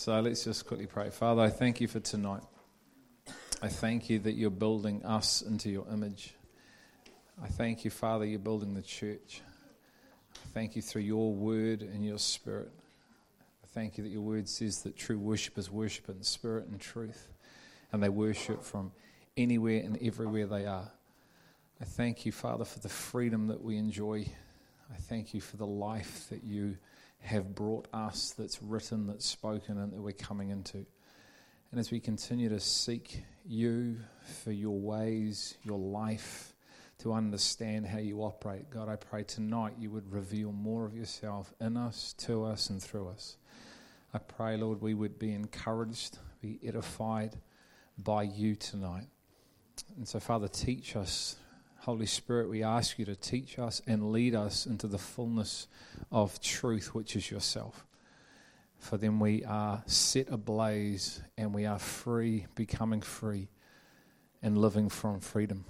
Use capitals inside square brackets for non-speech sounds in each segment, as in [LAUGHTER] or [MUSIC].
So let's just quickly pray. Father, I thank you for tonight. I thank you that you're building us into your image. I thank you, Father, you're building the church. I thank you through your word and your spirit. I thank you that your word says that true worshippers worship in spirit and truth, and they worship from anywhere and everywhere they are. I thank you, Father, for the freedom that we enjoy. I thank you for the life that you have brought us, that's written, that's spoken, and that we're coming into. And as we continue to seek you for your ways, your life, to understand how you operate, God, I pray tonight you would reveal more of yourself in us, to us, and through us. I pray, Lord, we would be encouraged, be edified by you tonight. And so, Father, teach us Holy Spirit, we ask you to teach us and lead us into the fullness of truth, which is yourself. For then we are set ablaze and we are free, becoming free, and living from freedom.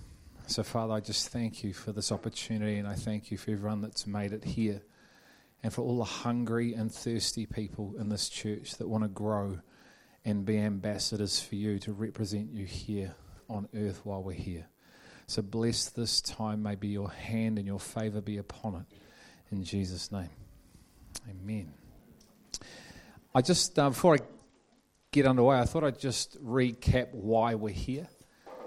So, Father, I just thank you for this opportunity, and I thank you for everyone that's made it here, and for all the hungry and thirsty people in this church that want to grow and be ambassadors for you to represent you here on earth while we're here. So bless this time. May be your hand and your favor be upon it. In Jesus' name. Amen. I just, uh, before I get underway, I thought I'd just recap why we're here.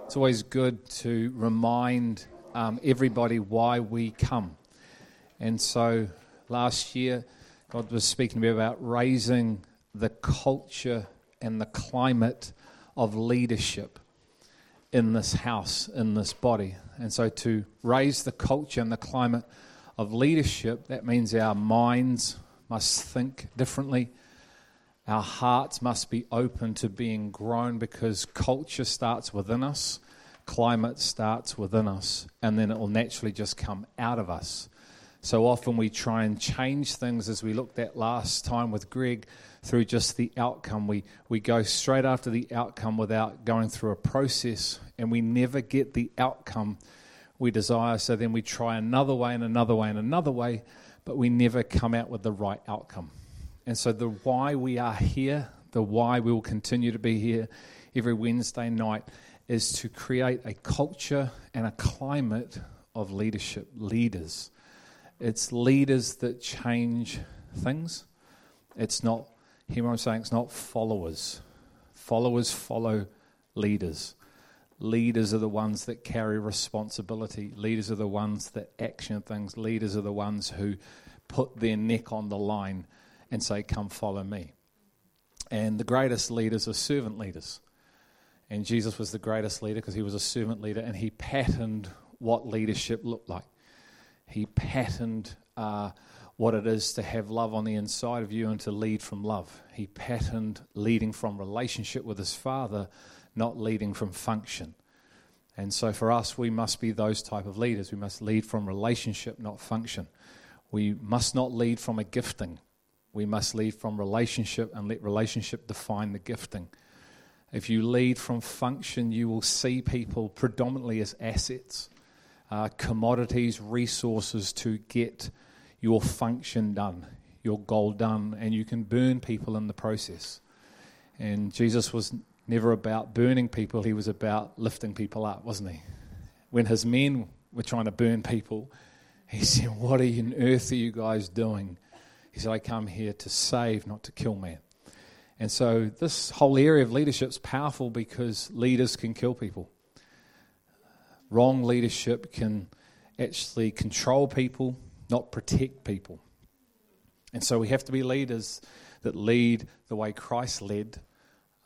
It's always good to remind um, everybody why we come. And so last year, God was speaking to me about raising the culture and the climate of leadership in this house, in this body. And so to raise the culture and the climate of leadership, that means our minds must think differently. Our hearts must be open to being grown because culture starts within us, climate starts within us, and then it will naturally just come out of us. So often we try and change things as we looked at last time with Greg through just the outcome. We, we go straight after the outcome without going through a process, and we never get the outcome we desire. So then we try another way and another way and another way, but we never come out with the right outcome. And so the why we are here, the why we will continue to be here every Wednesday night, is to create a culture and a climate of leadership, leaders. It's leaders that change things. It's not what I'm saying? It's not followers. Followers follow leaders. Leaders are the ones that carry responsibility. Leaders are the ones that action things. Leaders are the ones who put their neck on the line and say, Come follow me. And the greatest leaders are servant leaders. And Jesus was the greatest leader because he was a servant leader and he patterned what leadership looked like. He patterned uh, what it is to have love on the inside of you and to lead from love. He patterned leading from relationship with his father, not leading from function. And so for us, we must be those type of leaders. We must lead from relationship, not function. We must not lead from a gifting. We must lead from relationship and let relationship define the gifting. If you lead from function, you will see people predominantly as assets, uh, commodities, resources to get your function done, your goal done, and you can burn people in the process. And Jesus was never about burning people, he was about lifting people up, wasn't he? When his men were trying to burn people, he [LAUGHS] said, What on earth are you guys doing? He said, I come here to save, not to kill man. And so this whole area of leadership is powerful because leaders can kill people. Wrong leadership can actually control people, not protect people. And so we have to be leaders that lead the way Christ led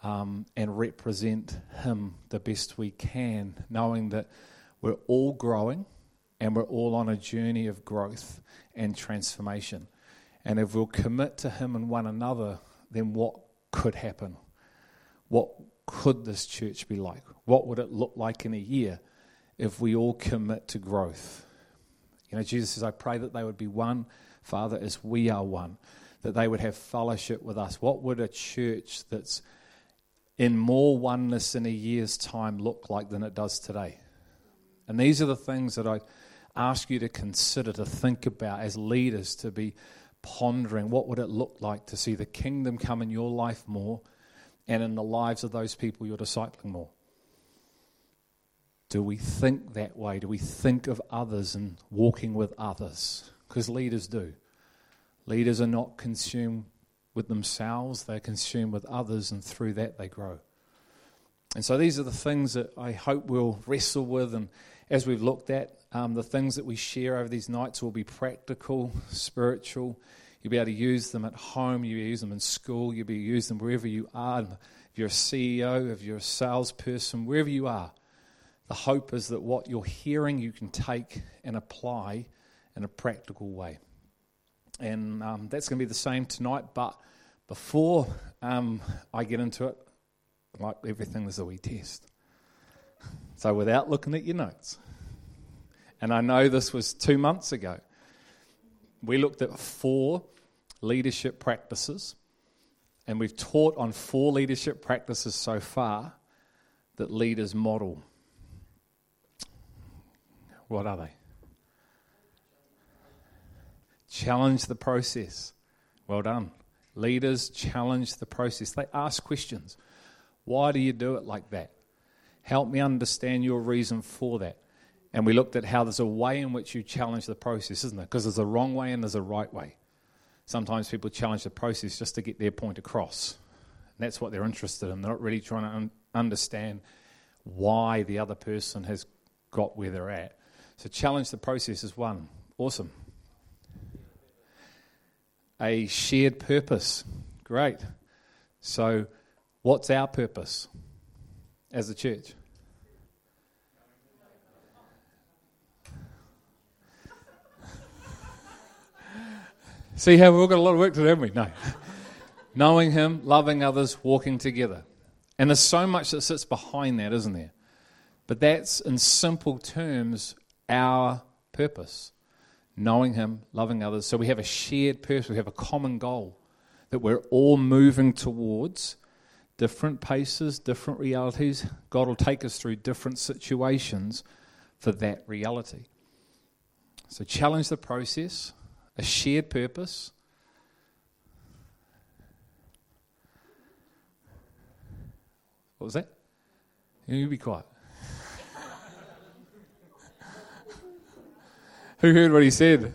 um, and represent Him the best we can, knowing that we're all growing and we're all on a journey of growth and transformation. And if we'll commit to Him and one another, then what could happen? What could this church be like? What would it look like in a year if we all commit to growth? You know, Jesus says, I pray that they would be one, Father, as we are one, that they would have fellowship with us. What would a church that's in more oneness in a year's time look like than it does today? And these are the things that I ask you to consider, to think about as leaders, to be pondering what would it look like to see the kingdom come in your life more and in the lives of those people you're discipling more? Do we think that way? Do we think of others and walking with others? Because leaders do. Leaders are not consumed with themselves, they're consumed with others, and through that they grow. And so these are the things that I hope we'll wrestle with. And as we've looked at, um, the things that we share over these nights will be practical, spiritual. You'll be able to use them at home, you'll use them in school, you'll be use them wherever you are. If you're a CEO, if you're a salesperson, wherever you are, the hope is that what you're hearing you can take and apply in a practical way. And um, that's going to be the same tonight. But before um, I get into it, like everything, there's a wee test. So without looking at your notes, and I know this was two months ago, we looked at four leadership practices, and we've taught on four leadership practices so far that leaders model. What are they? Challenge the process. Well done. Leaders challenge the process. They ask questions. Why do you do it like that? Help me understand your reason for that. And we looked at how there's a way in which you challenge the process, isn't there? Because there's a wrong way and there's a right way. Sometimes people challenge the process just to get their point across. And that's what they're interested in. They're not really trying to un- understand why the other person has got where they're at. So, challenge the process is one. Awesome. A shared purpose. Great. So, what's our purpose as a church? [LAUGHS] See how we've all got a lot of work to do, haven't we? No. Knowing Him, loving others, walking together. And there's so much that sits behind that, isn't there? But that's, in simple terms, our purpose knowing Him, loving others. So we have a shared purpose, we have a common goal that we're all moving towards. Different paces, different realities. God will take us through different situations for that reality. So challenge the process, a shared purpose. What was that? You be quiet. Who heard what he said?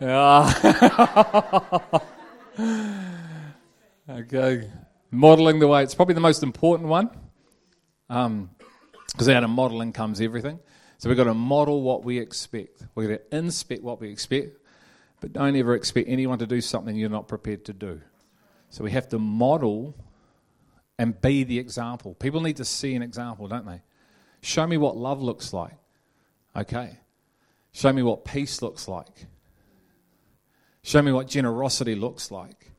Ah. [LAUGHS] okay. Modeling the way. It's probably the most important one. Because um, out of modeling comes everything. So we've got to model what we expect. We've got to inspect what we expect. But don't ever expect anyone to do something you're not prepared to do. So we have to model and be the example. People need to see an example, don't they? Show me what love looks like. Okay. Show me what peace looks like. Show me what generosity looks like.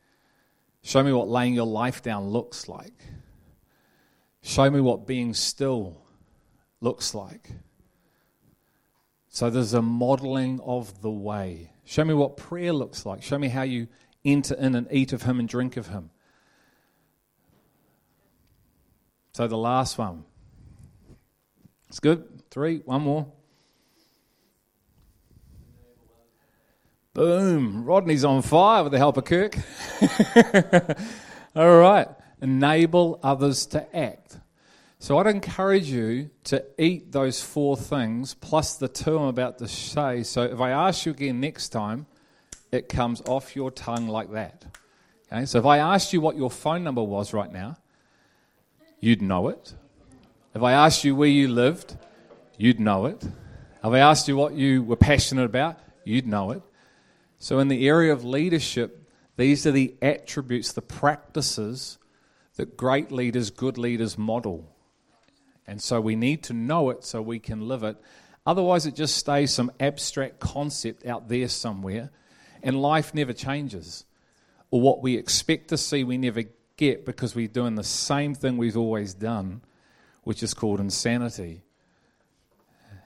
Show me what laying your life down looks like. Show me what being still looks like. So there's a modeling of the way. Show me what prayer looks like. Show me how you enter in and eat of Him and drink of Him. So the last one. It's good. Three, one more. Boom. Rodney's on fire with the help of Kirk. [LAUGHS] All right. Enable others to act. So I'd encourage you to eat those four things plus the two I'm about to say. So if I ask you again next time, it comes off your tongue like that. Okay? So if I asked you what your phone number was right now, you'd know it. If I asked you where you lived, you'd know it. If I asked you what you were passionate about, you'd know it. So, in the area of leadership, these are the attributes, the practices that great leaders, good leaders model. And so we need to know it so we can live it. Otherwise, it just stays some abstract concept out there somewhere, and life never changes. Or what we expect to see, we never get because we're doing the same thing we've always done, which is called insanity.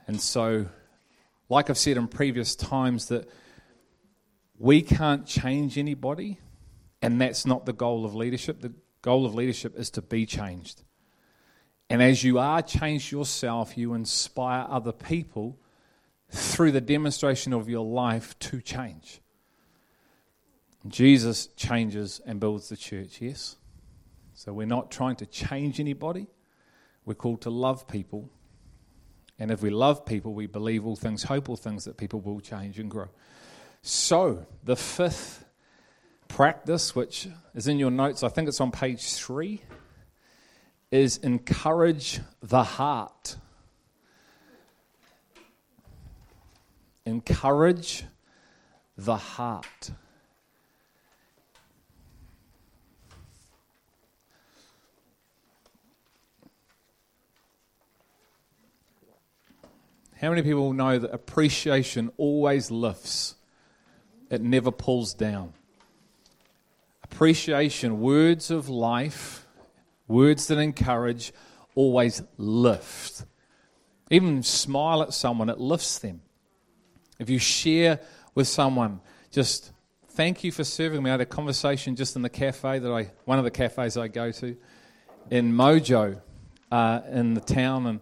And so, like I've said in previous times, that we can't change anybody, and that's not the goal of leadership. The goal of leadership is to be changed. And as you are changed yourself, you inspire other people through the demonstration of your life to change. Jesus changes and builds the church, yes? So we're not trying to change anybody. We're called to love people. And if we love people, we believe all things, hope all things that people will change and grow. So, the fifth practice, which is in your notes, I think it's on page three, is encourage the heart. Encourage the heart. How many people know that appreciation always lifts? It never pulls down. Appreciation, words of life, words that encourage, always lift. Even smile at someone, it lifts them. If you share with someone, just thank you for serving me. I had a conversation just in the cafe that I, one of the cafes I go to in Mojo uh, in the town, and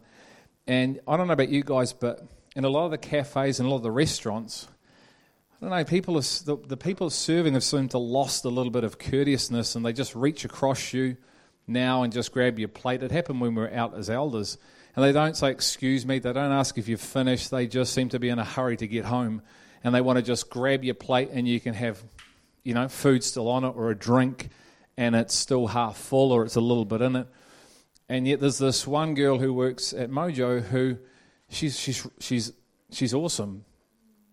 and I don't know about you guys, but in a lot of the cafes and a lot of the restaurants, I don't know, people are, the, the people serving have seemed to lost a little bit of courteousness and they just reach across you now and just grab your plate. It happened when we were out as elders. And they don't say, excuse me, they don't ask if you've finished. They just seem to be in a hurry to get home. And they want to just grab your plate and you can have, you know, food still on it or a drink and it's still half full or it's a little bit in it. And yet there's this one girl who works at Mojo who she's, she's, she's, she's awesome.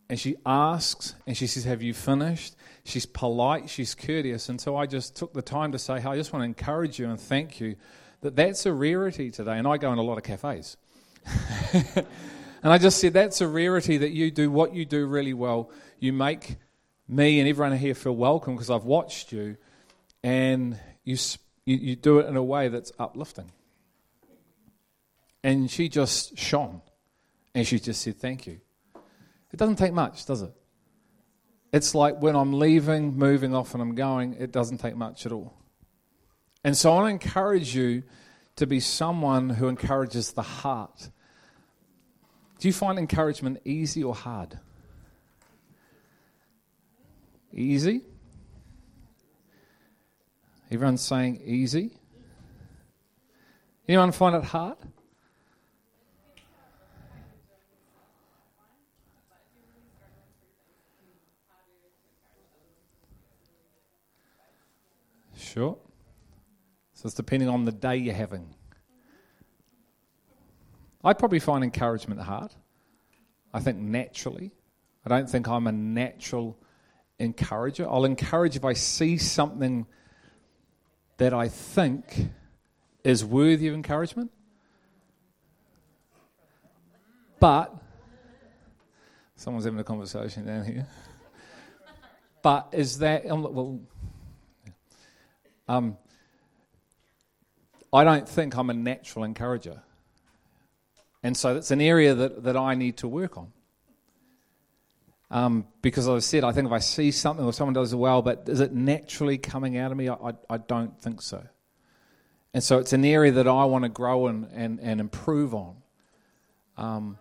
And she asks and she says, Have you finished? She's polite, she's courteous. And so I just took the time to say, I just want to encourage you and thank you that that's a rarity today. And I go in a lot of cafes. [LAUGHS] and I just said, That's a rarity that you do what you do really well. You make me and everyone here feel welcome because I've watched you and you, you, you do it in a way that's uplifting. And she just shone. And she just said, Thank you. It doesn't take much, does it? It's like when I'm leaving, moving off, and I'm going, it doesn't take much at all. And so I want to encourage you to be someone who encourages the heart. Do you find encouragement easy or hard? Easy? Everyone's saying easy? Anyone find it hard? Sure. So it's depending on the day you're having. I probably find encouragement hard. I think naturally. I don't think I'm a natural encourager. I'll encourage if I see something that I think is worthy of encouragement. But, someone's having a conversation down here. But is that, well, um, I don't think I'm a natural encourager. And so that's an area that, that I need to work on. Um, because, as I said, I think if I see something or someone does well, but is it naturally coming out of me? I, I, I don't think so. And so it's an area that I want to grow and, and, and improve on. Um,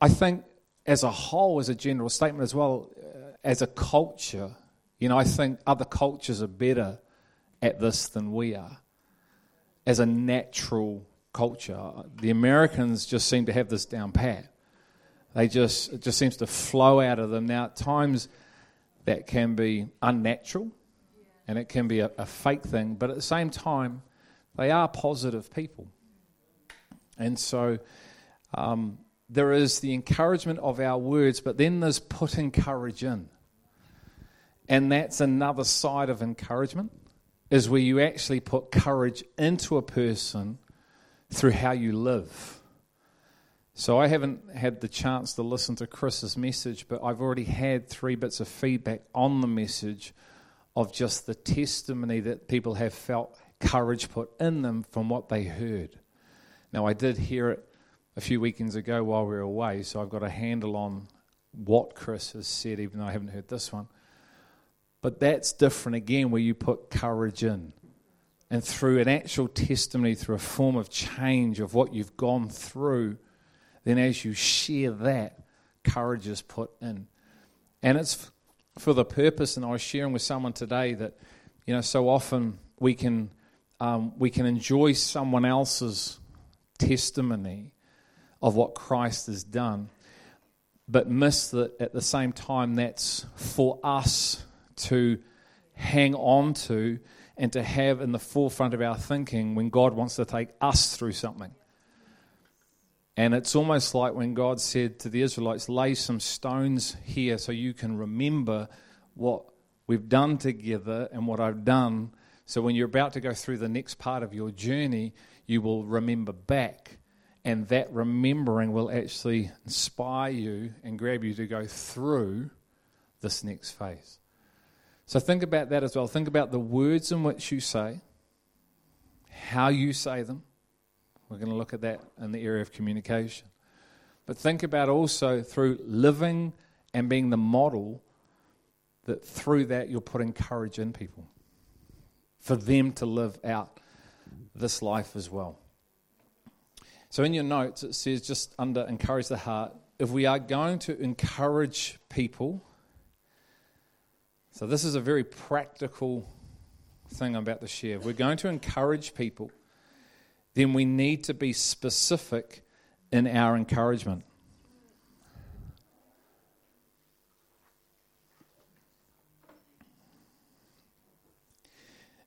I think, as a whole, as a general statement as well, uh, as a culture, you know, I think other cultures are better at this than we are as a natural culture. The Americans just seem to have this down pat. They just it just seems to flow out of them. Now at times that can be unnatural and it can be a, a fake thing, but at the same time they are positive people. And so um, there is the encouragement of our words, but then there's putting courage in. And that's another side of encouragement is where you actually put courage into a person through how you live. So I haven't had the chance to listen to Chris's message, but I've already had three bits of feedback on the message of just the testimony that people have felt courage put in them from what they heard. Now, I did hear it a few weekends ago while we were away, so I've got a handle on what Chris has said, even though I haven't heard this one. But that's different again, where you put courage in. And through an actual testimony, through a form of change of what you've gone through, then as you share that, courage is put in. And it's for the purpose, and I was sharing with someone today that, you know, so often we can um, we can enjoy someone else's testimony of what Christ has done, but miss that at the same time that's for us to hang on to and to have in the forefront of our thinking when God wants to take us through something. And it's almost like when God said to the Israelites, lay some stones here so you can remember what we've done together and what I've done. So when you're about to go through the next part of your journey, you will remember back. And that remembering will actually inspire you and grab you to go through this next phase. So think about that as well. Think about the words in which you say, how you say them. We're going to look at that in the area of communication. But think about also through living and being the model that through that you're putting courage in people for them to live out this life as well. So in your notes, it says just under encourage the heart. If we are going to encourage people, so, this is a very practical thing I'm about to share. If we're going to encourage people, then we need to be specific in our encouragement.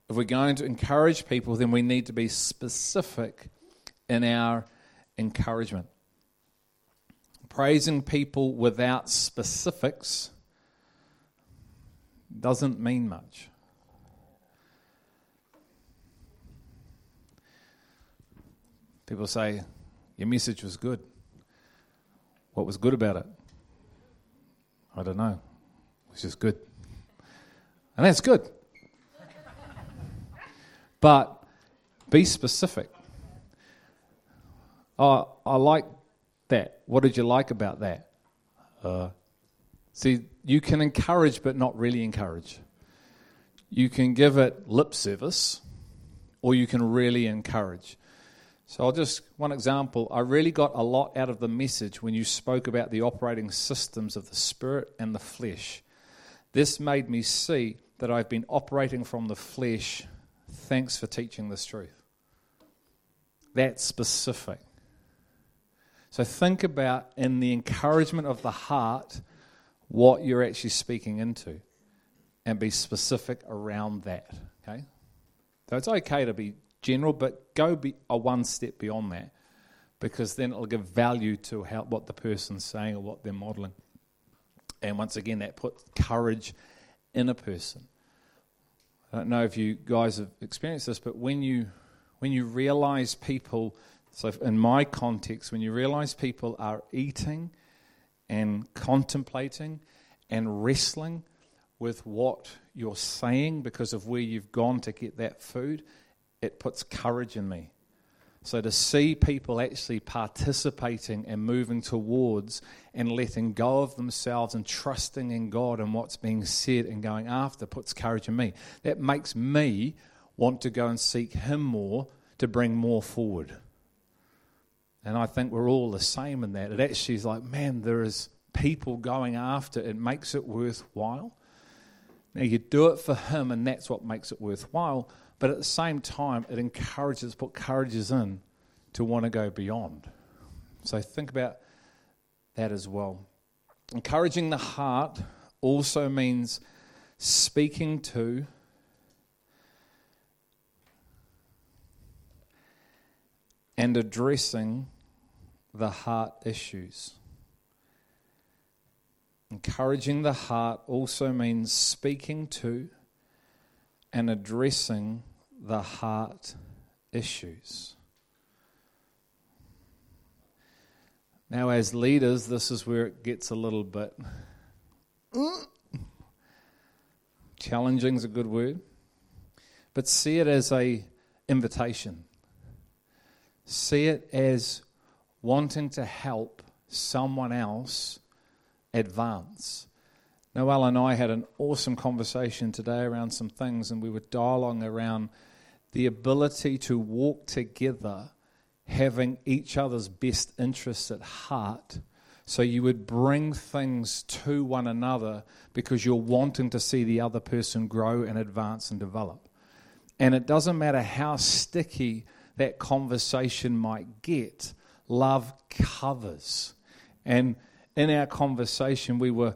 If we're going to encourage people, then we need to be specific in our encouragement. Praising people without specifics doesn't mean much. People say, Your message was good. What was good about it? I don't know. It was just good. And that's good. but be specific. Oh, I like that. What did you like about that? Uh, see, you can encourage but not really encourage. You can give it lip service or you can really encourage. So I'll just one example. I really got a lot out of the message when you spoke about the operating systems of the spirit and the flesh. This made me see that I've been operating from the flesh. Thanks for teaching this truth. That's specific. So think about in the encouragement of the heart what you're actually speaking into and be specific around that. Okay? So it's okay to be general, but go be a one step beyond that because then it'll give value to how, what the person's saying or what they're modeling. And once again, that puts courage in a person. I don't know if you guys have experienced this, but when you when you realize people, so in my context, when you realize people are eating and contemplating and wrestling with what you're saying because of where you've gone to get that food, it puts courage in me. So to see people actually participating and moving towards and letting go of themselves and trusting in God and what's being said and going after puts courage in me. That makes me want to go and seek Him more to bring more forward. And I think we're all the same in that. It actually is like, man, there is people going after it makes it worthwhile. Now, you do it for Him, and that's what makes it worthwhile. But at the same time, it encourages, put courages in to want to go beyond. So think about that as well. Encouraging the heart also means speaking to and addressing the heart issues. Encouraging the heart also means speaking to and addressing the heart issues. Now, as leaders, this is where it gets a little bit [LAUGHS] challenging is a good word, but see it as a invitation. See it as wanting to help someone else advance. Noel and I had an awesome conversation today around some things, and we were dialoguing around the ability to walk together, having each other's best interests at heart, So you would bring things to one another because you're wanting to see the other person grow and advance and develop. And it doesn't matter how sticky that conversation might get, love covers. And in our conversation, we were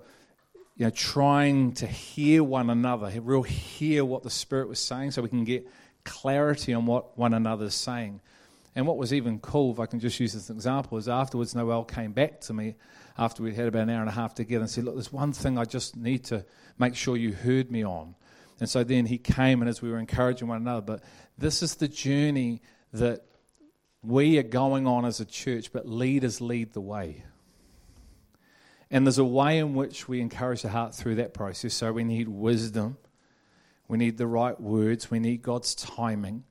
you know, trying to hear one another, real hear what the Spirit was saying so we can get clarity on what one another's saying. And what was even cool, if I can just use this example, is afterwards Noel came back to me after we'd had about an hour and a half together and said, Look, there's one thing I just need to make sure you heard me on. And so then he came, and as we were encouraging one another, but this is the journey that we are going on as a church, but leaders lead the way. And there's a way in which we encourage the heart through that process. So we need wisdom, we need the right words, we need God's timing,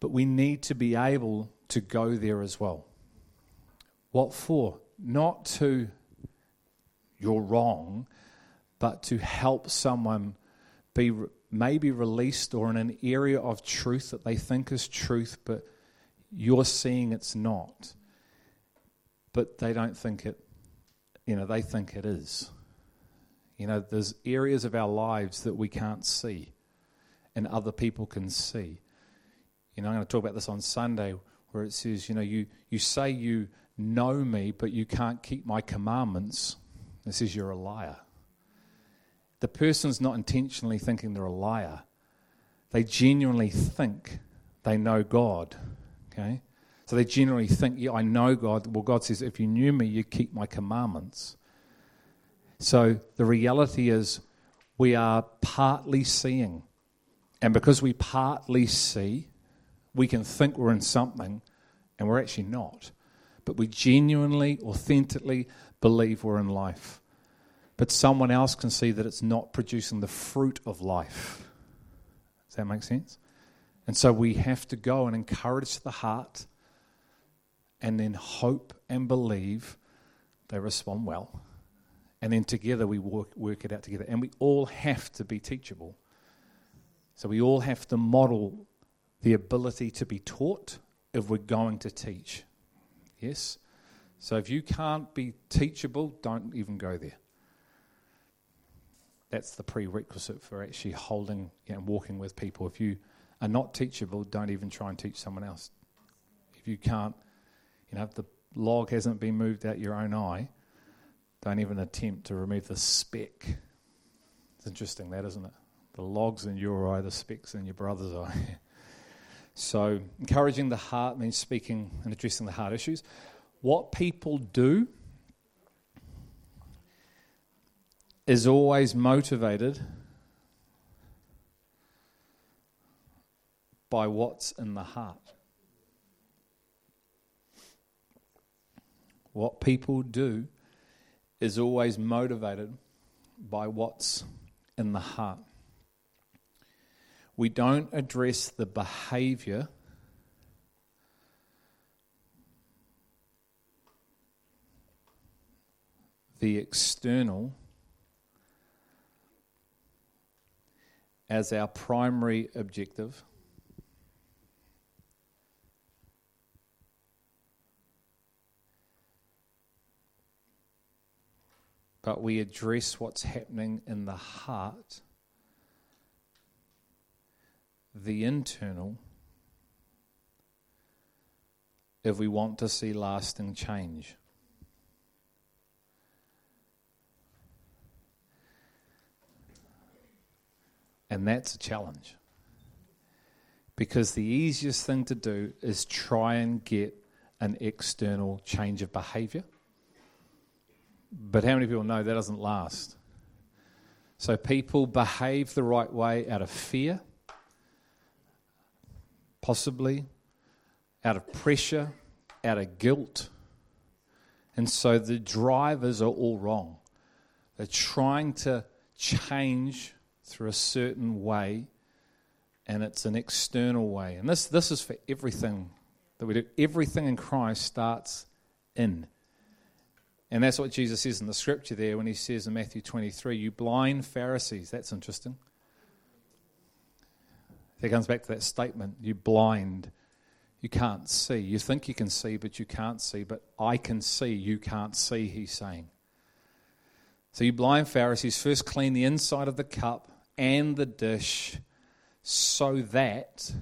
but we need to be able to go there as well. What for? Not to, you're wrong, but to help someone be maybe released or in an area of truth that they think is truth, but you're seeing it's not. But they don't think it you know, they think it is. You know, there's areas of our lives that we can't see and other people can see. You know, I'm going to talk about this on Sunday where it says, you know, you, you say you know me, but you can't keep my commandments. It says you're a liar. The person's not intentionally thinking they're a liar. They genuinely think they know God. Okay? So they generally think, yeah, I know God. Well, God says, if you knew me, you'd keep my commandments. So the reality is, we are partly seeing. And because we partly see, we can think we're in something, and we're actually not. But we genuinely, authentically believe we're in life. But someone else can see that it's not producing the fruit of life. Does that make sense? And so we have to go and encourage the heart and then hope and believe they respond well. And then together we work, work it out together. And we all have to be teachable. So we all have to model the ability to be taught if we're going to teach. Yes? So if you can't be teachable, don't even go there. That's the prerequisite for actually holding and walking with people. If you are not teachable, don't even try and teach someone else. If you can't you know, if the log hasn't been moved out your own eye, don't even attempt to remove the speck. It's interesting, that isn't it? The log's in your eye, the speck's in your brother's eye. [LAUGHS] so, encouraging the heart means speaking and addressing the heart issues. What people do is always motivated by what's in the heart. What people do is always motivated by what's in the heart. We don't address the behavior. The external as our primary objective. But we address what's happening in the heart, the internal, if we want to see lasting change. And that's a challenge. Because the easiest thing to do is try and get an external change of behavior. But how many people know that doesn't last? So people behave the right way out of fear, possibly out of pressure, out of guilt. And so the drivers are all wrong. They're trying to change through a certain way, and it's an external way. And this, this is for everything that we do. Everything in Christ starts in. And that's what Jesus says in the scripture there when he says in Matthew 23, You blind Pharisees. That's interesting. It comes back to that statement, You blind. you can't see. You think you can see, but you can't see. But I can see, you can't see, he's saying. So, you blind Pharisees, first clean the inside of the cup and the dish so that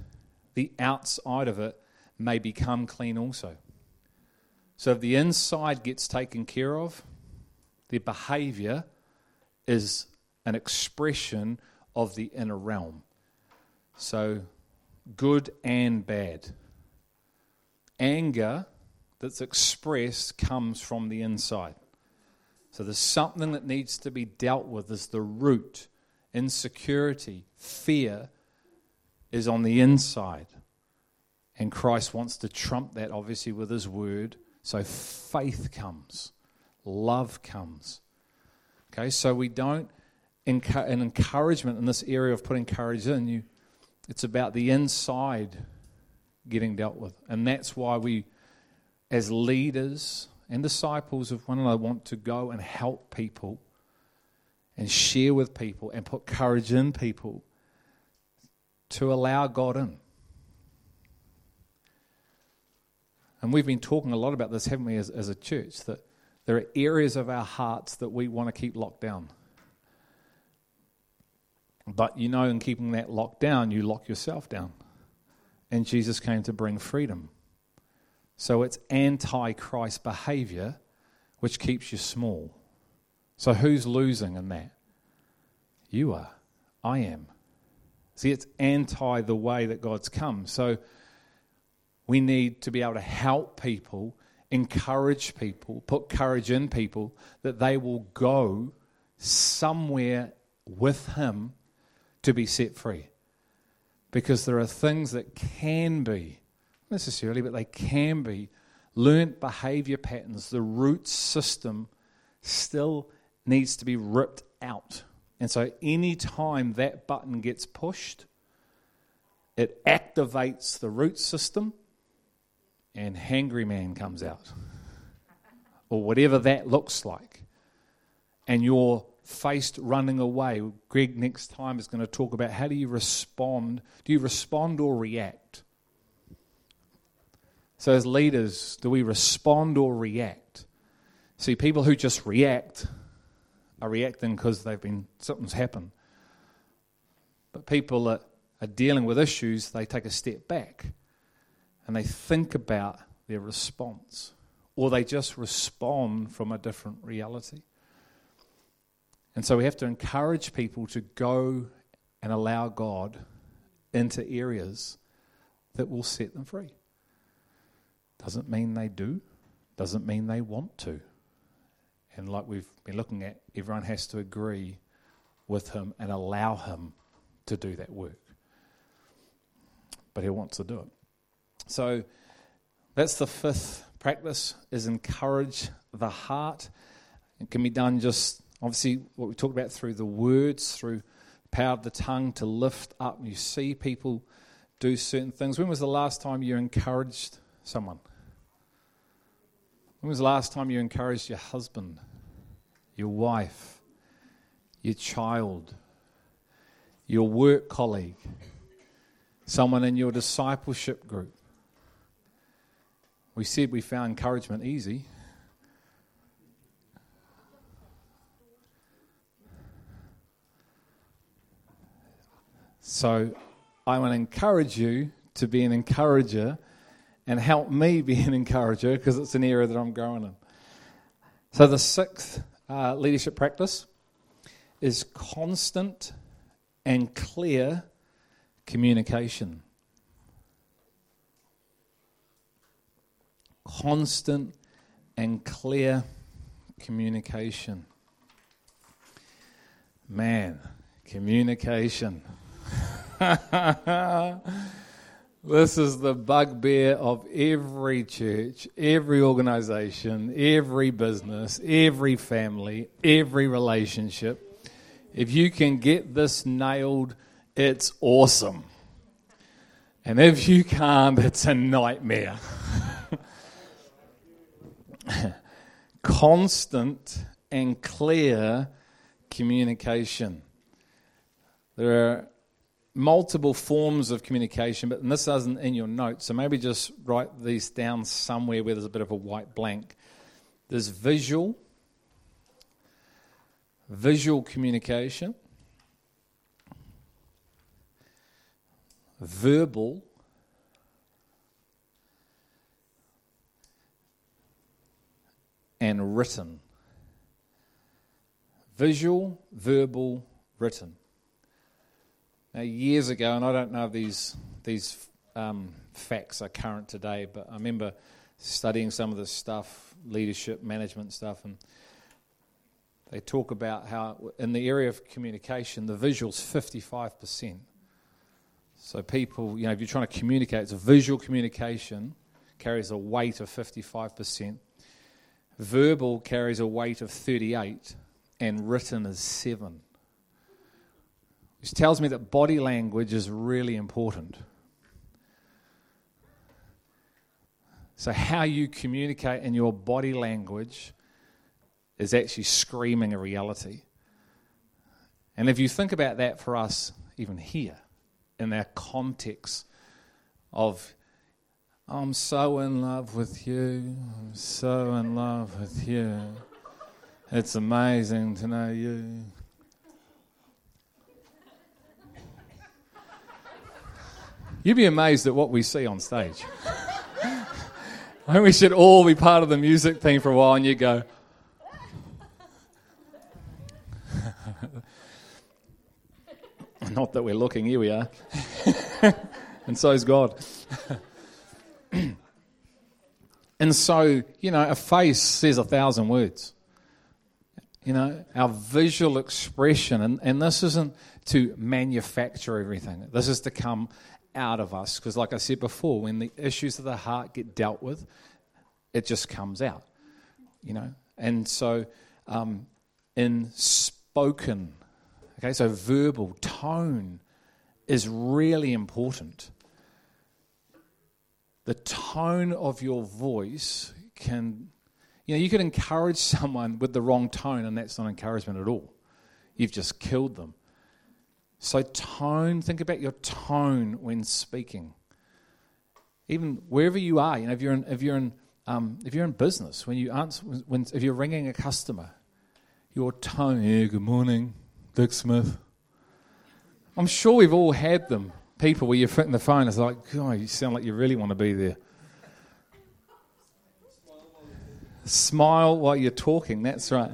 the outside of it may become clean also. So, if the inside gets taken care of, the behavior is an expression of the inner realm. So, good and bad. Anger that's expressed comes from the inside. So there's something that needs to be dealt with as the root. Insecurity, fear is on the inside. And Christ wants to trump that, obviously, with his word. So faith comes, love comes. Okay, so we don't, an encouragement in this area of putting courage in, you, it's about the inside getting dealt with. And that's why we, as leaders and disciples of one another, want to go and help people and share with people and put courage in people to allow God in. And we've been talking a lot about this, haven't we, as, as a church, that there are areas of our hearts that we want to keep locked down. But you know, in keeping that locked down, you lock yourself down and Jesus came to bring freedom. So it's anti Christ behavior which keeps you small. So who's losing in that? You are. I am. See, it's anti the way that God's come. So we need to be able to help people, encourage people, put courage in people that they will go somewhere with Him to be set free because there are things that can be, necessarily, but they can be learnt behavior patterns. The root system still needs to be ripped out. And so, any time that button gets pushed, it activates the root system, and Hangry Man comes out, or whatever that looks like. And you're faced running away. Greg next time is going to talk about how do you respond? Do you respond or react? So, as leaders, do we respond or react? See, people who just react are reacting because they've been something's happened. But people that are dealing with issues, they take a step back and they think about their response, or they just respond from a different reality. And so we have to encourage people to go and allow God into areas that will set them free. Doesn't mean they do, doesn't mean they want to. And like we've been looking at, everyone has to agree with him and allow him to do that work. But he wants to do it. So that's the fifth practice is encourage the heart. It can be done just Obviously, what we talked about through the words, through the power of the tongue to lift up. And You see people do certain things. When was the last time you encouraged someone? When was the last time you encouraged your husband, your wife, your child, your work colleague, someone in your discipleship group? We said we found encouragement easy. So I want to encourage you to be an encourager and help me [LAUGHS] be an encourager because it's an area that I'm growing in. So the sixth uh, leadership practice is constant and clear communication. Constant and clear communication. Man, communication. [LAUGHS] this is the bugbear of every church, every organization, every business, every family, every relationship. If you can get this nailed, it's awesome. And if you can't, it's a nightmare. [LAUGHS] [LAUGHS] Constant and clear communication. There are multiple forms of communication, but this isn't in your notes, so maybe just write these down somewhere where there's a bit of a white blank. There's visual, visual communication, verbal, and written. Visual, verbal, written. Now, years ago, and I don't know if these, these um, facts are current today, but I remember studying some of this stuff, leadership, management stuff, and they talk about how in the area of communication, the visual's 55%. So people, you know, if you're trying to communicate, it's a visual communication carries a weight of 55%. Verbal carries a weight of 38 and written is 7 which tells me that body language is really important. So, how you communicate in your body language is actually screaming a reality. And if you think about that for us, even here, in our context of, I'm so in love with you, I'm so in love with you, it's amazing to know you. You'd be amazed at what we see on stage. [LAUGHS] I think we should all be part of the music thing for a while, and you go, [LAUGHS] Not that we're looking, here we are. [LAUGHS] and so is God. [CLEARS THROAT] and so, you know, a face says a thousand words. You know, our visual expression, and, and this isn't to manufacture everything, this is to come out of us. Because, like I said before, when the issues of the heart get dealt with, it just comes out, you know. And so, um, in spoken, okay, so verbal tone is really important. The tone of your voice can, you know, you could encourage [LAUGHS] someone with the wrong tone, and that's not encouragement at all. You've just killed them. So, tone, think about your tone when speaking. Even wherever you are, you know, if you're in, if you're in, um, if you're in business, when you answer, when, if you're ringing a customer, your tone, yeah, good morning, Dick Smith. I'm sure we've all had them. People where you're fitting the phone, it's like, God, you sound like you really want to be there. Smile while you're talking, that's right.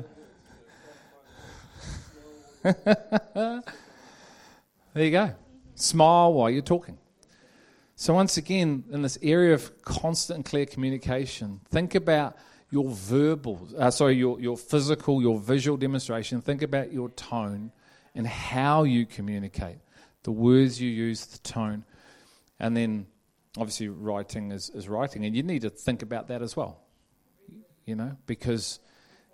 [LAUGHS] There you go. Smile while you're talking. So, once again, in this area of constant and clear communication, think about your verbal, uh, sorry, your, your physical, your visual demonstration. Think about your tone and how you communicate, the words you use, the tone. And then, obviously, writing is, is writing. And you need to think about that as well, you know, because,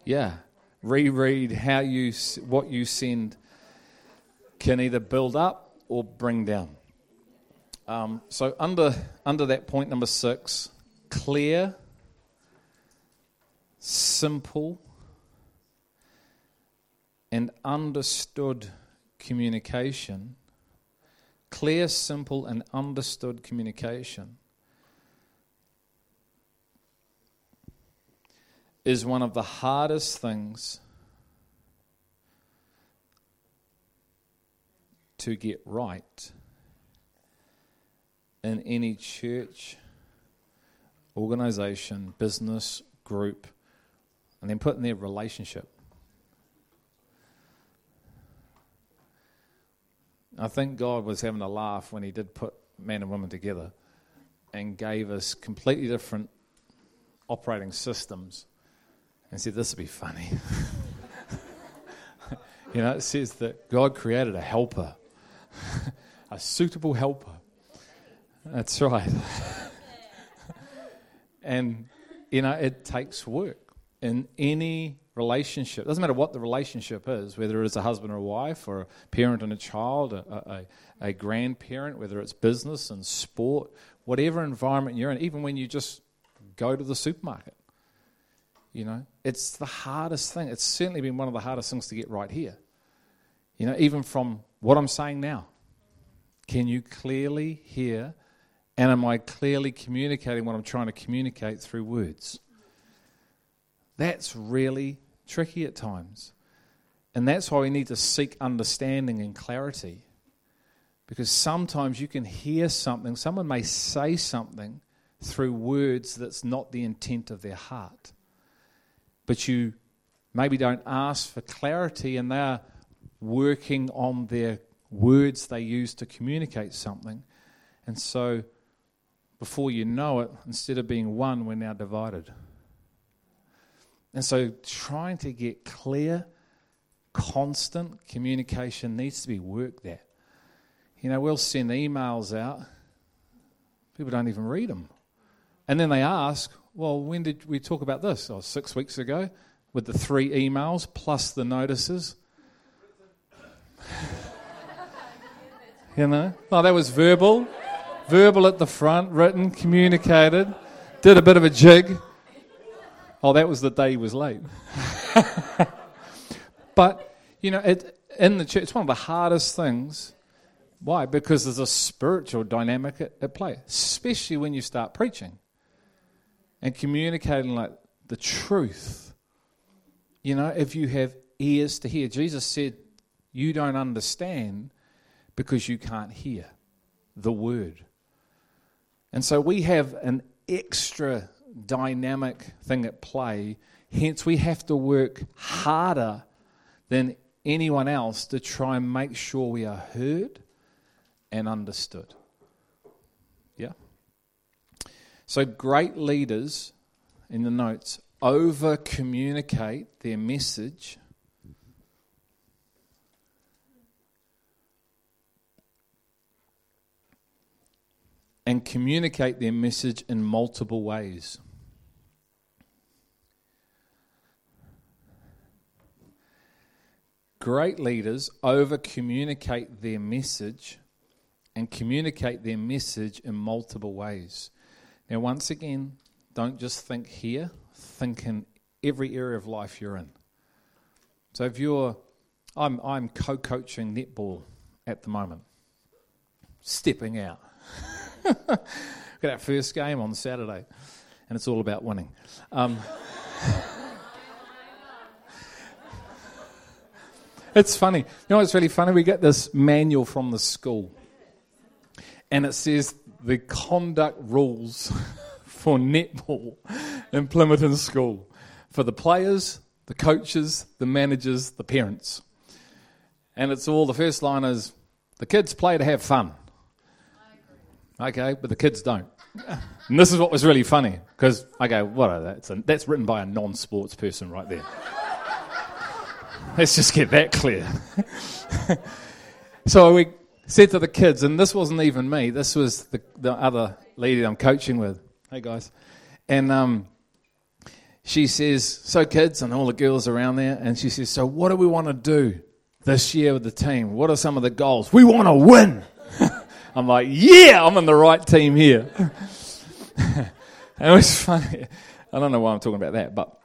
yeah, reread how you, what you send can either build up or bring down. Um, so under under that point number six, clear, simple, and understood communication. Clear, simple, and understood communication is one of the hardest things to get right in any church, organization, business, group, and then put in their relationship. I think God was having a laugh when He did put man and woman together and gave us completely different operating systems and said, This will be funny. [LAUGHS] you know, it says that God created a helper [LAUGHS] a suitable helper. That's right. [LAUGHS] and, you know, it takes work in any relationship. It doesn't matter what the relationship is, whether it's a husband or a wife, or a parent and a child, a, a, a grandparent, whether it's business and sport, whatever environment you're in, even when you just go to the supermarket. You know, it's the hardest thing. It's certainly been one of the hardest things to get right here. You know, even from what I'm saying now. Can you clearly hear? And am I clearly communicating what I'm trying to communicate through words? That's really tricky at times. And that's why we need to seek understanding and clarity. Because sometimes you can hear something, someone may say something through words that's not the intent of their heart. But you maybe don't ask for clarity and they're working on their words they use to communicate something. And so before you know it, instead of being one, we're now divided. And so trying to get clear, constant communication needs to be worked at. You know, we'll send emails out, people don't even read them. And then they ask, well, when did we talk about this? Oh, six weeks ago with the three emails plus the notices. [LAUGHS] you know? Oh, that was verbal. Verbal at the front, written, communicated, did a bit of a jig. Oh, that was the day he was late. [LAUGHS] but, you know, it, in the church, it's one of the hardest things. Why? Because there's a spiritual dynamic at, at play, especially when you start preaching and communicating like the truth. You know, if you have ears to hear, Jesus said, You don't understand because you can't hear the word. And so we have an extra dynamic thing at play. Hence, we have to work harder than anyone else to try and make sure we are heard and understood. Yeah? So, great leaders in the notes over communicate their message. And communicate their message in multiple ways. Great leaders over communicate their message and communicate their message in multiple ways. Now, once again, don't just think here, think in every area of life you're in. So, if you're, I'm, I'm co coaching netball at the moment, stepping out. [LAUGHS] Got our first game on Saturday, and it's all about winning. Um, [LAUGHS] It's funny. You know what's really funny? We get this manual from the school, and it says the conduct rules [LAUGHS] for netball in Plympton School for the players, the coaches, the managers, the parents. And it's all the first line is the kids play to have fun. Okay, but the kids don't. And this is what was really funny because I go, what are that? that's written by a non sports person right there. Let's just get that clear. [LAUGHS] so we said to the kids, and this wasn't even me, this was the, the other lady I'm coaching with. Hey, guys. And um, she says, So, kids, and all the girls around there, and she says, So, what do we want to do this year with the team? What are some of the goals? We want to win. [LAUGHS] I'm like, Yeah, I'm in the right team here. [LAUGHS] and it was funny. I don't know why I'm talking about that, but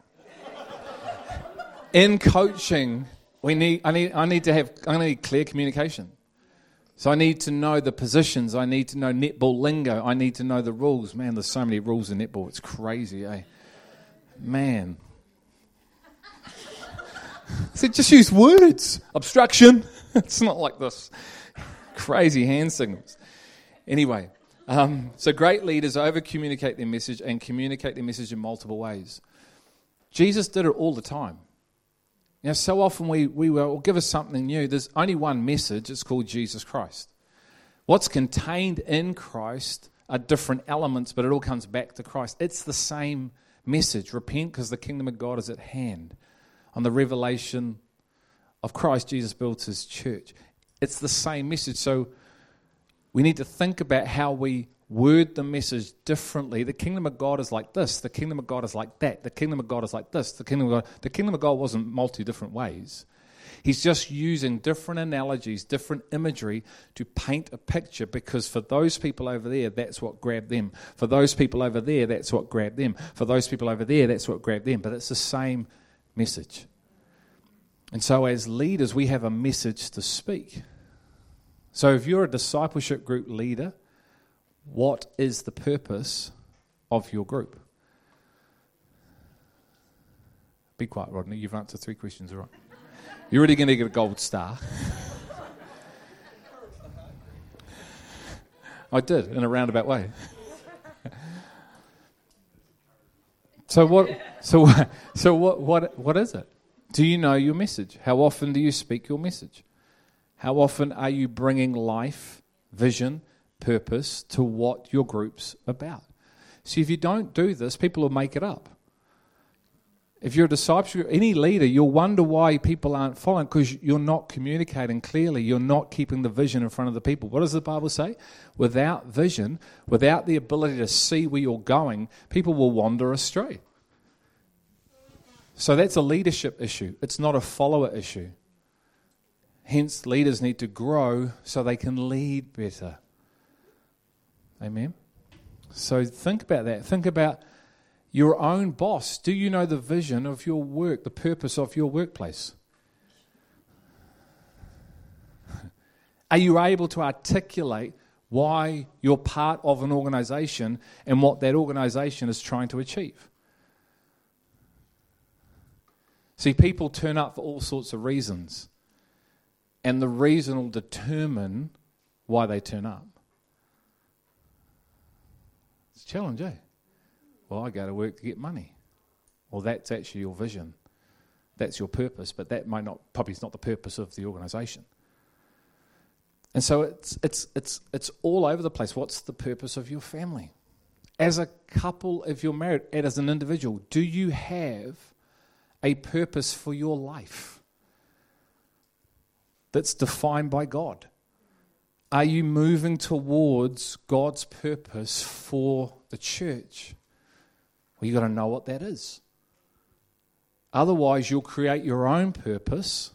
in coaching, we need, I, need, I need to have I need clear communication. So I need to know the positions. I need to know netball lingo. I need to know the rules. Man, there's so many rules in netball. It's crazy, eh? Man. [LAUGHS] Said, just use words. Obstruction. [LAUGHS] it's not like this. Crazy hand signals. Anyway, um, so great leaders over communicate their message and communicate their message in multiple ways. Jesus did it all the time. You know, so often we, we will give us something new. There's only one message, it's called Jesus Christ. What's contained in Christ are different elements, but it all comes back to Christ. It's the same message repent because the kingdom of God is at hand. On the revelation of Christ, Jesus built his church. It's the same message. So we need to think about how we word the message differently. The kingdom of God is like this. The kingdom of God is like that. The kingdom of God is like this. The kingdom of God. The kingdom of God wasn't multi different ways. He's just using different analogies, different imagery to paint a picture because for those people over there, that's what grabbed them. For those people over there, that's what grabbed them. For those people over there, that's what grabbed them. But it's the same message. And so, as leaders, we have a message to speak. So if you're a discipleship group leader, what is the purpose of your group? Be quiet, Rodney. You've answered three questions, all right. You're already going to get a gold star. I did, in a roundabout way. so what? So so what? What? What is it? Do you know your message? How often do you speak your message? How often are you bringing life, vision, purpose to what your group's about? See, if you don't do this, people will make it up. If you're a disciple, any leader, you'll wonder why people aren't following because you're not communicating clearly. You're not keeping the vision in front of the people. What does the Bible say? Without vision, without the ability to see where you're going, people will wander astray. So that's a leadership issue, it's not a follower issue. Hence, leaders need to grow so they can lead better. Amen? So think about that. Think about your own boss. Do you know the vision of your work, the purpose of your workplace? Are you able to articulate why you're part of an organization and what that organization is trying to achieve? See, people turn up for all sorts of reasons, and the reason will determine why they turn up. It's a challenge, eh? Well, I go to work to get money. Well, that's actually your vision. That's your purpose, but that might not probably is not the purpose of the organization. And so it's it's it's it's all over the place. What's the purpose of your family? As a couple, if you're married, and as an individual, do you have a purpose for your life that's defined by God? Are you moving towards God's purpose for the church? Well, you've got to know what that is. Otherwise, you'll create your own purpose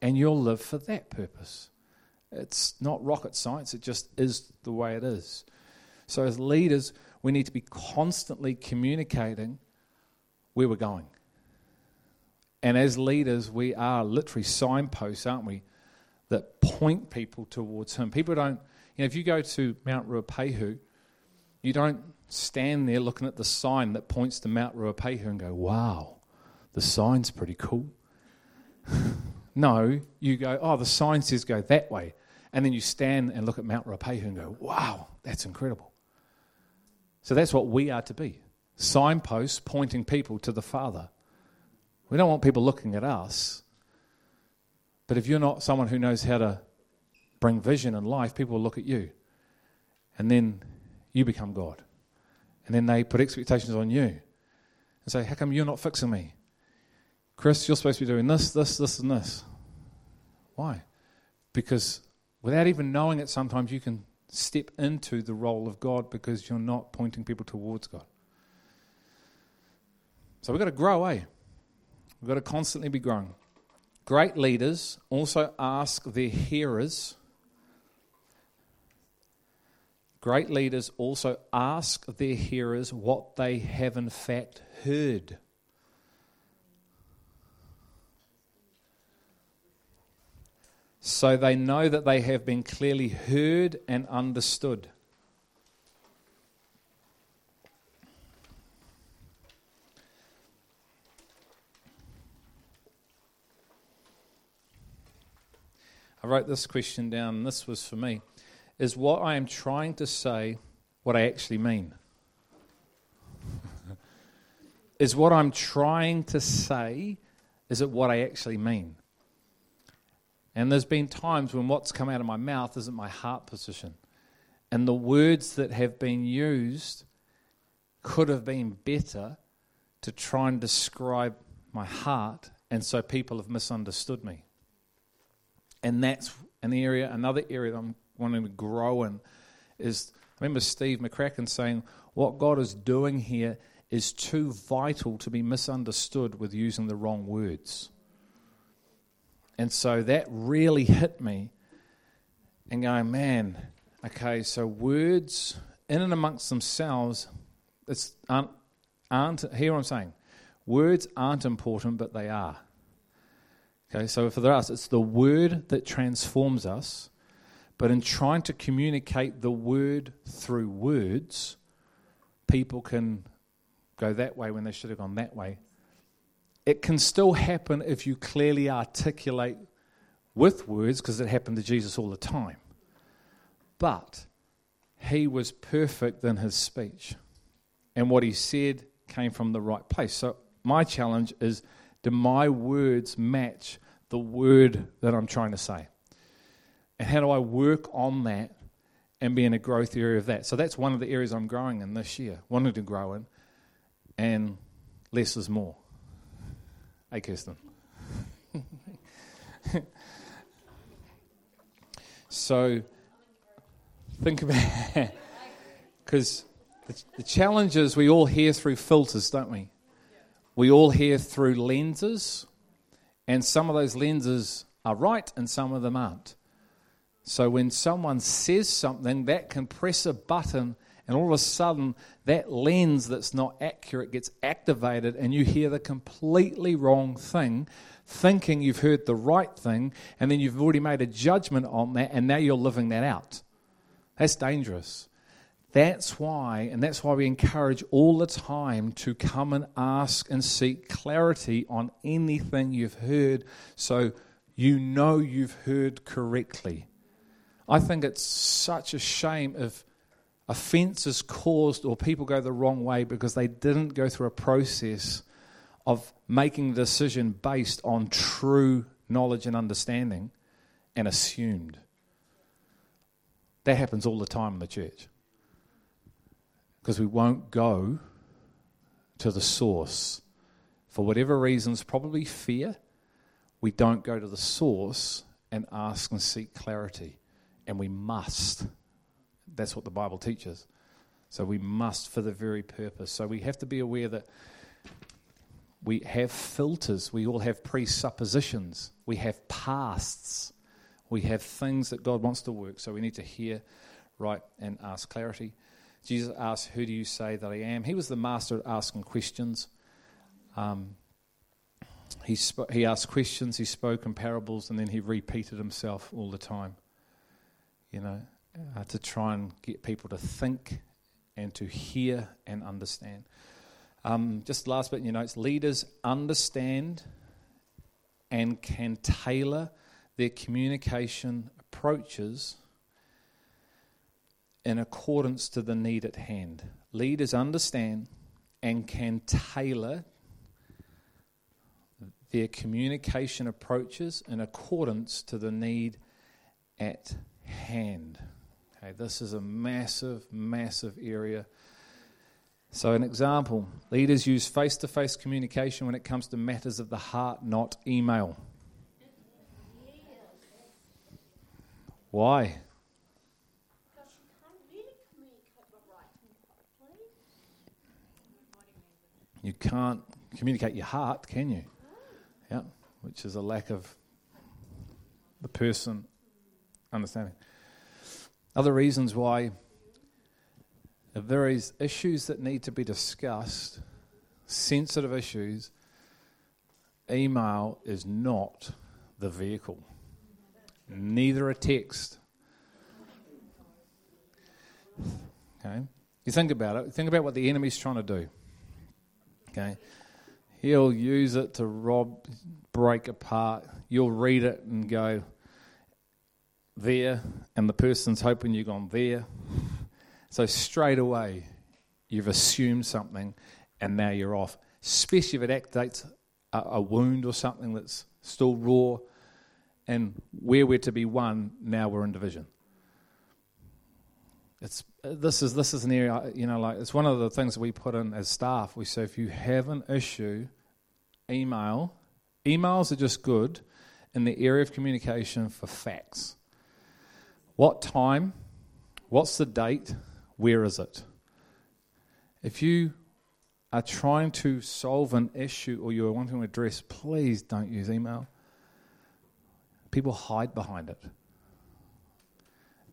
and you'll live for that purpose. It's not rocket science, it just is the way it is. So, as leaders, we need to be constantly communicating where we're going. And as leaders, we are literally signposts, aren't we, that point people towards Him. People don't, you know, if you go to Mount Ruapehu, you don't stand there looking at the sign that points to Mount Ruapehu and go, wow, the sign's pretty cool. [LAUGHS] no, you go, oh, the sign says go that way. And then you stand and look at Mount Ruapehu and go, wow, that's incredible. So that's what we are to be signposts pointing people to the Father. We don't want people looking at us. But if you're not someone who knows how to bring vision and life, people will look at you. And then you become God. And then they put expectations on you and say, How come you're not fixing me? Chris, you're supposed to be doing this, this, this, and this. Why? Because without even knowing it, sometimes you can step into the role of God because you're not pointing people towards God. So we've got to grow, eh? We've got to constantly be growing. Great leaders also ask their hearers Great leaders also ask their hearers what they have in fact heard. So they know that they have been clearly heard and understood. Wrote this question down, and this was for me is what I am trying to say what I actually mean? [LAUGHS] is what I'm trying to say, is it what I actually mean? And there's been times when what's come out of my mouth isn't my heart position. And the words that have been used could have been better to try and describe my heart, and so people have misunderstood me. And that's an area, another area that I'm wanting to grow in is I remember Steve McCracken saying, What God is doing here is too vital to be misunderstood with using the wrong words. And so that really hit me and going, man, okay, so words in and amongst themselves, it's aren't, aren't hear what I'm saying. Words aren't important, but they are. Okay, so for us, it's the word that transforms us But in trying to communicate the word through words, people can go that way when they should have gone that way. It can still happen if you clearly articulate with words, because it happened to Jesus all the time. But he was perfect in his speech. And what he said came from the right place. So, my challenge is do my words match the word that I'm trying to say? And how do I work on that and be in a growth area of that? So, that's one of the areas I'm growing in this year, wanting to grow in. And less is more. Hey, Kirsten. [LAUGHS] so, think about [LAUGHS] because the, the challenge is we all hear through filters, don't we? We all hear through lenses, and some of those lenses are right and some of them aren't. So when someone says something, that can press a button, and all of a sudden, that lens that's not accurate gets activated, and you hear the completely wrong thing, thinking you've heard the right thing, and then you've already made a judgment on that, and now you're living that out. That's dangerous. That's why, and that's why we encourage all the time to come and ask and seek clarity on anything you've heard so you know you've heard correctly. I think it's such a shame if offense is caused or people go the wrong way because they didn't go through a process of making a decision based on true knowledge and understanding and assumed. That happens all the time in the church because we won't go to the source. For whatever reasons, probably fear, we don't go to the source and ask and seek clarity. And we must. That's what the Bible teaches. So we must for the very purpose. So we have to be aware that we have filters, we all have presuppositions, we have pasts, we have things that God wants to work. So we need to hear right and ask clarity. Jesus asked, Who do you say that I am? He was the master at asking questions. Um, he, sp- he asked questions, he spoke in parables, and then he repeated himself all the time. You know, uh, to try and get people to think and to hear and understand. Um, just last bit in your notes leaders understand and can tailor their communication approaches in accordance to the need at hand. Leaders understand and can tailor their communication approaches in accordance to the need at hand. Okay, this is a massive, massive area. So, an example leaders use face to face communication when it comes to matters of the heart, not email. Why? You can't communicate your heart, can you? Yeah, which is a lack of the person understanding. Other reasons why if there is issues that need to be discussed, sensitive issues, email is not the vehicle. Neither a text. Okay? You think about it, think about what the enemy's trying to do. Okay? He'll use it to rob, break apart. You'll read it and go there, and the person's hoping you've gone there. So straight away, you've assumed something, and now you're off. Especially if it activates a, a wound or something that's still raw, and where we're to be one, now we're in division. It's uh, this is this is an area you know like it's one of the things we put in as staff. We say if you have an issue, email. Emails are just good in the area of communication for facts. What time? What's the date? Where is it? If you are trying to solve an issue or you're wanting to address, please don't use email. People hide behind it.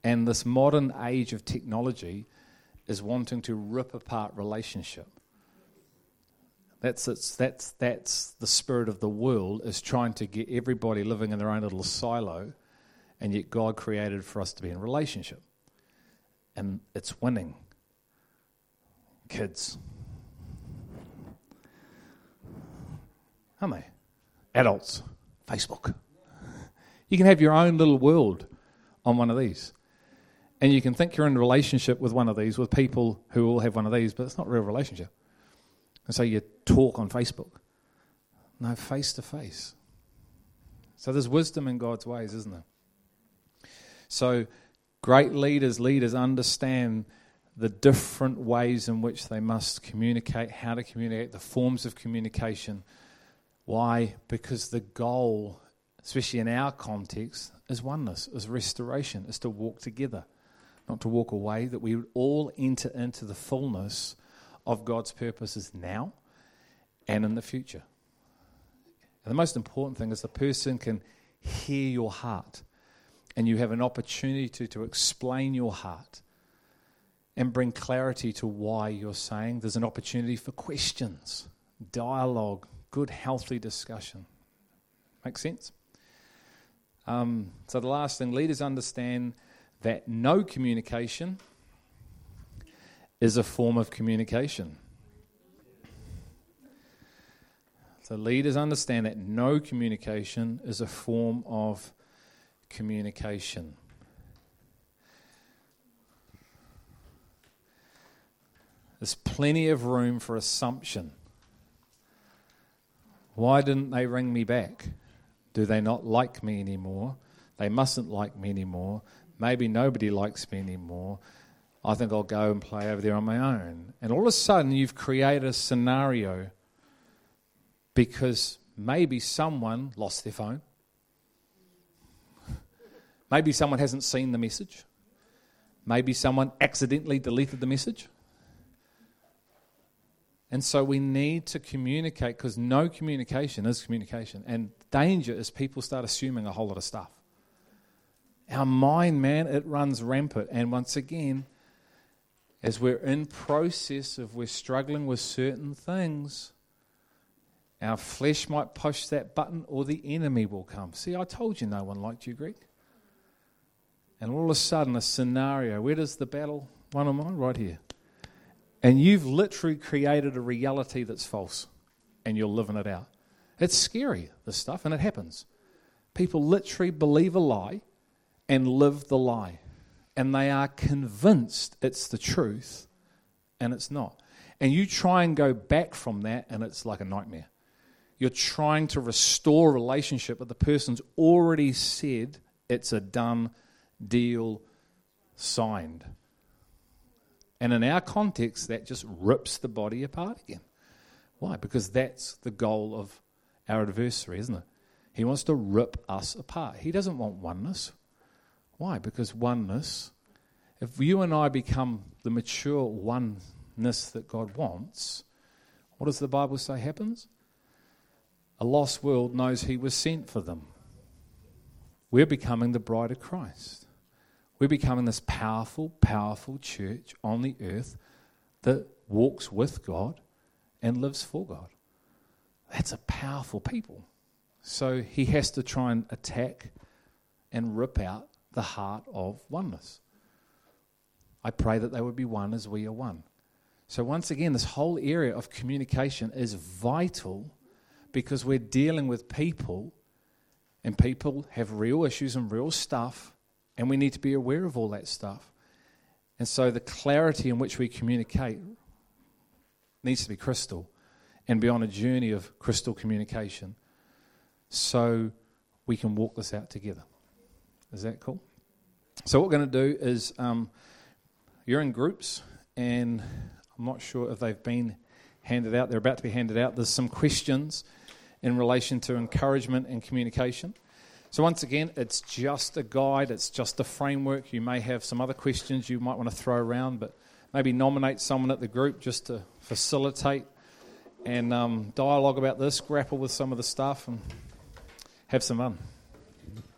And this modern age of technology is wanting to rip apart relationship. That's, it's, that's, that's the spirit of the world is trying to get everybody living in their own little silo And yet, God created for us to be in relationship. And it's winning. Kids. Aren't they? Adults. Facebook. You can have your own little world on one of these. And you can think you're in a relationship with one of these, with people who all have one of these, but it's not a real relationship. And so you talk on Facebook. No, face to face. So there's wisdom in God's ways, isn't there? So great leaders, leaders understand the different ways in which they must communicate, how to communicate, the forms of communication. Why? Because the goal, especially in our context, is oneness, is restoration, is to walk together, not to walk away, that we would all enter into the fullness of God's purposes now and in the future. And the most important thing is the person can hear your heart and you have an opportunity to, to explain your heart and bring clarity to why you're saying. There's an opportunity for questions, dialogue, good, healthy discussion. Make sense? Um, so, the last thing leaders understand that no communication is a form of communication. So, leaders understand that no communication is a form of communication. There's plenty of room for assumption. Why didn't they ring me back? Do they not like me anymore? They mustn't like me anymore. Maybe nobody likes me anymore. I think I'll go and play over there on my own. And all of a sudden, you've created a scenario because maybe someone lost their phone. [LAUGHS] Maybe someone hasn't seen the message. Maybe someone accidentally deleted the message. And so we need to communicate because no communication is communication. And danger is people start assuming a whole lot of stuff. Our mind, man, it runs rampant. And once again, as we're in process of we're struggling with certain things, our flesh might push that button or the enemy will come. See, I told you no one liked you, Greg. And all of a sudden, a scenario. Where does the battle? One of mine, right here. And you've literally created a reality that's false, and you're living it out. It's scary, this stuff, and it happens. People literally believe a lie and live the lie. And they are convinced it's the truth, and it's not. And you try and go back from that, and it's like a nightmare. You're trying to restore a relationship, but the person's already said it's a done deal signed. And in our context, that just rips the body apart again. Why? Because that's the goal of our adversary, isn't it? He wants to rip us apart. He doesn't want oneness. Why? Because oneness, if you and I become the mature oneness that God wants, what does the Bible say happens? A lost world knows He was sent for them. We're becoming the bride of Christ. We're becoming this powerful, powerful church on the earth that walks with God and lives for God. That's a powerful people. So he has to try and attack and rip out the heart of oneness. I pray that they would be one as we are one. So, once again, this whole area of communication is vital because we're dealing with people, and people have real issues and real stuff and we need to be aware of all that stuff. And so the clarity in which we communicate needs to be crystal and be on a journey of crystal communication so we can walk this out together. Is that cool? So, what we're going to do is um, you're in groups, and I'm not sure if they've been handed out. They're about to be handed out. There's some questions in relation to encouragement and communication. So, once again, it's just a guide, it's just a framework. You may have some other questions you might want to throw around, but maybe nominate someone at the group just to facilitate and um, dialogue about this, grapple with some of the stuff, and have some fun.